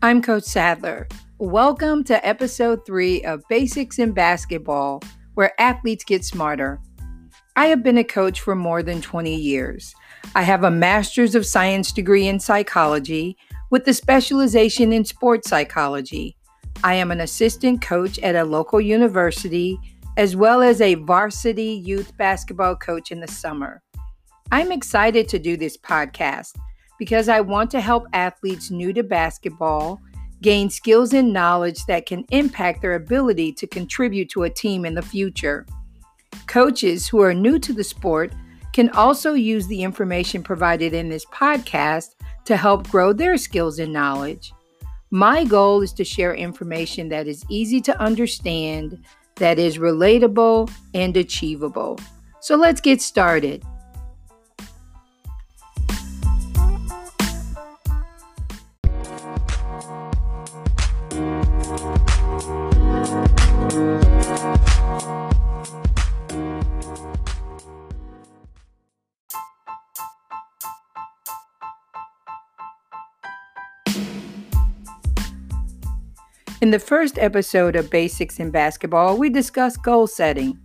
I'm Coach Sadler. Welcome to episode three of Basics in Basketball, where athletes get smarter. I have been a coach for more than 20 years. I have a master's of science degree in psychology with a specialization in sports psychology. I am an assistant coach at a local university as well as a varsity youth basketball coach in the summer. I'm excited to do this podcast because I want to help athletes new to basketball gain skills and knowledge that can impact their ability to contribute to a team in the future. Coaches who are new to the sport can also use the information provided in this podcast to help grow their skills and knowledge. My goal is to share information that is easy to understand, that is relatable, and achievable. So let's get started. In the first episode of Basics in Basketball, we discussed goal setting,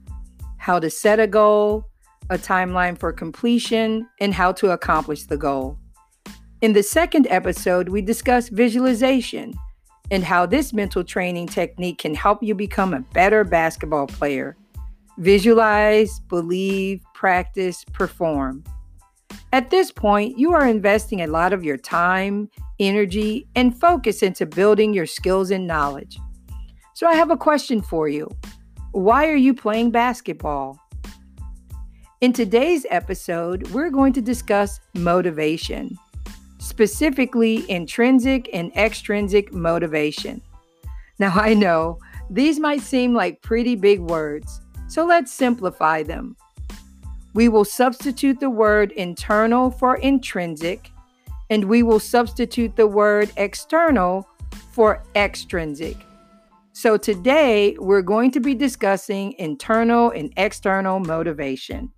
how to set a goal, a timeline for completion, and how to accomplish the goal. In the second episode, we discussed visualization and how this mental training technique can help you become a better basketball player. Visualize, believe, practice, perform. At this point, you are investing a lot of your time, energy, and focus into building your skills and knowledge. So, I have a question for you Why are you playing basketball? In today's episode, we're going to discuss motivation, specifically intrinsic and extrinsic motivation. Now, I know these might seem like pretty big words, so let's simplify them. We will substitute the word internal for intrinsic, and we will substitute the word external for extrinsic. So today we're going to be discussing internal and external motivation.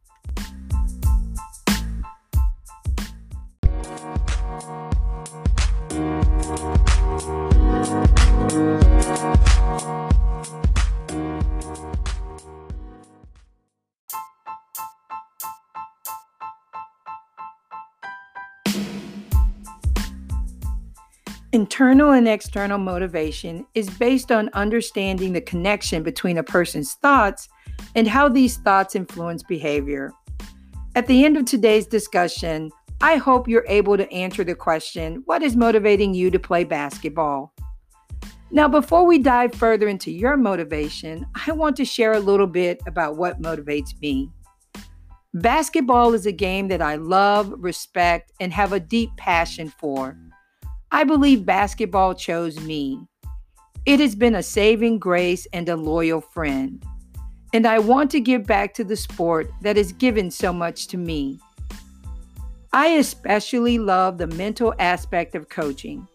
Internal and external motivation is based on understanding the connection between a person's thoughts and how these thoughts influence behavior. At the end of today's discussion, I hope you're able to answer the question What is motivating you to play basketball? Now, before we dive further into your motivation, I want to share a little bit about what motivates me. Basketball is a game that I love, respect, and have a deep passion for. I believe basketball chose me. It has been a saving grace and a loyal friend. And I want to give back to the sport that has given so much to me. I especially love the mental aspect of coaching.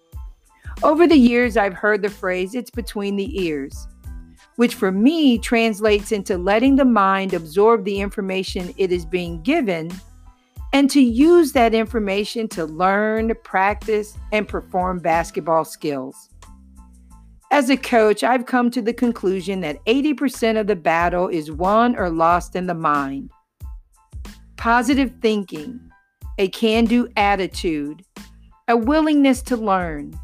Over the years, I've heard the phrase, it's between the ears, which for me translates into letting the mind absorb the information it is being given and to use that information to learn, practice, and perform basketball skills. As a coach, I've come to the conclusion that 80% of the battle is won or lost in the mind. Positive thinking, a can do attitude, a willingness to learn,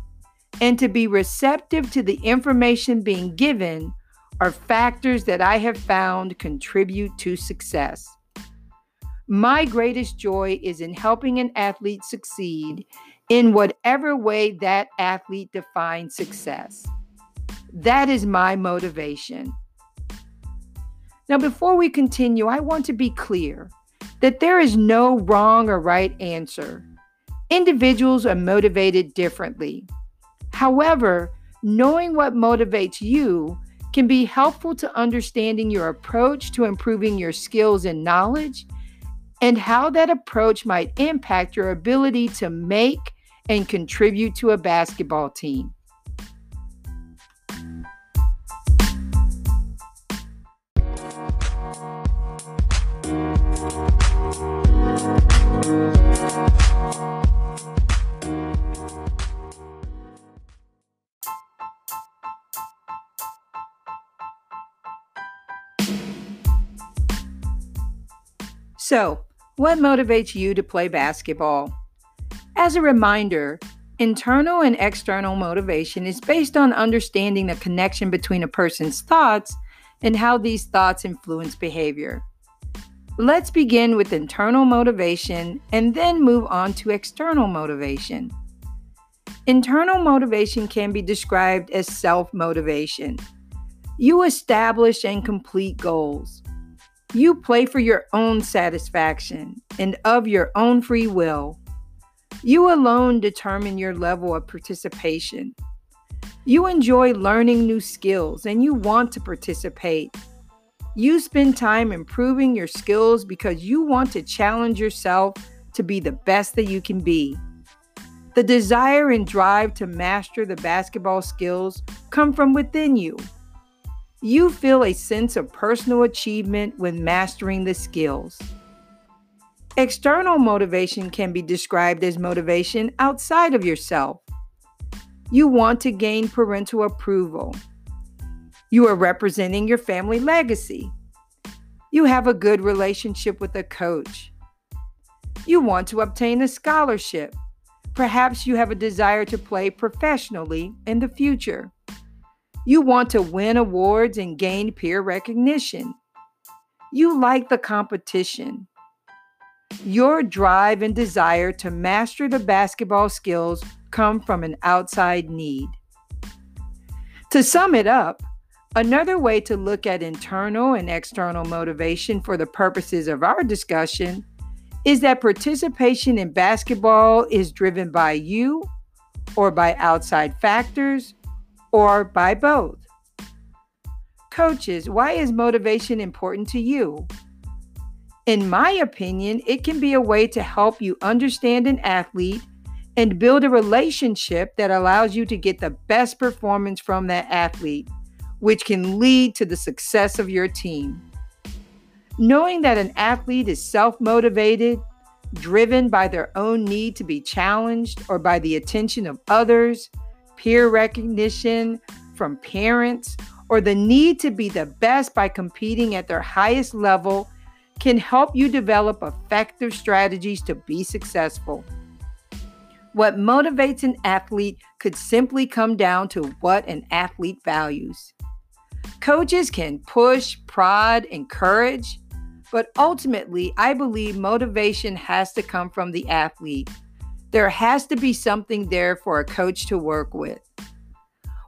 and to be receptive to the information being given are factors that I have found contribute to success. My greatest joy is in helping an athlete succeed in whatever way that athlete defines success. That is my motivation. Now, before we continue, I want to be clear that there is no wrong or right answer. Individuals are motivated differently. However, knowing what motivates you can be helpful to understanding your approach to improving your skills and knowledge and how that approach might impact your ability to make and contribute to a basketball team. So, what motivates you to play basketball? As a reminder, internal and external motivation is based on understanding the connection between a person's thoughts and how these thoughts influence behavior. Let's begin with internal motivation and then move on to external motivation. Internal motivation can be described as self motivation. You establish and complete goals. You play for your own satisfaction and of your own free will. You alone determine your level of participation. You enjoy learning new skills and you want to participate. You spend time improving your skills because you want to challenge yourself to be the best that you can be. The desire and drive to master the basketball skills come from within you. You feel a sense of personal achievement when mastering the skills. External motivation can be described as motivation outside of yourself. You want to gain parental approval. You are representing your family legacy. You have a good relationship with a coach. You want to obtain a scholarship. Perhaps you have a desire to play professionally in the future. You want to win awards and gain peer recognition. You like the competition. Your drive and desire to master the basketball skills come from an outside need. To sum it up, another way to look at internal and external motivation for the purposes of our discussion is that participation in basketball is driven by you or by outside factors or by both. Coaches, why is motivation important to you? In my opinion, it can be a way to help you understand an athlete and build a relationship that allows you to get the best performance from that athlete, which can lead to the success of your team. Knowing that an athlete is self motivated, driven by their own need to be challenged or by the attention of others, peer recognition from parents, or the need to be the best by competing at their highest level can help you develop effective strategies to be successful. What motivates an athlete could simply come down to what an athlete values. Coaches can push, prod, encourage, but ultimately, I believe motivation has to come from the athlete. There has to be something there for a coach to work with.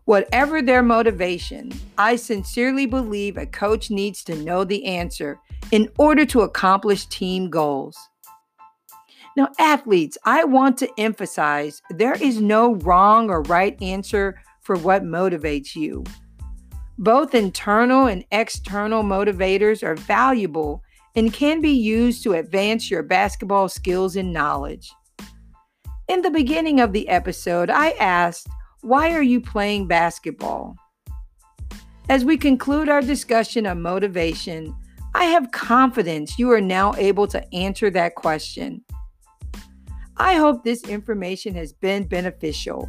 Whatever their motivation, I sincerely believe a coach needs to know the answer in order to accomplish team goals. Now, athletes, I want to emphasize there is no wrong or right answer for what motivates you. Both internal and external motivators are valuable and can be used to advance your basketball skills and knowledge. In the beginning of the episode, I asked, Why are you playing basketball? As we conclude our discussion on motivation, I have confidence you are now able to answer that question. I hope this information has been beneficial.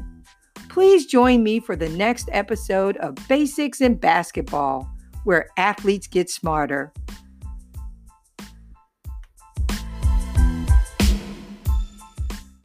Please join me for the next episode of Basics in Basketball, where athletes get smarter.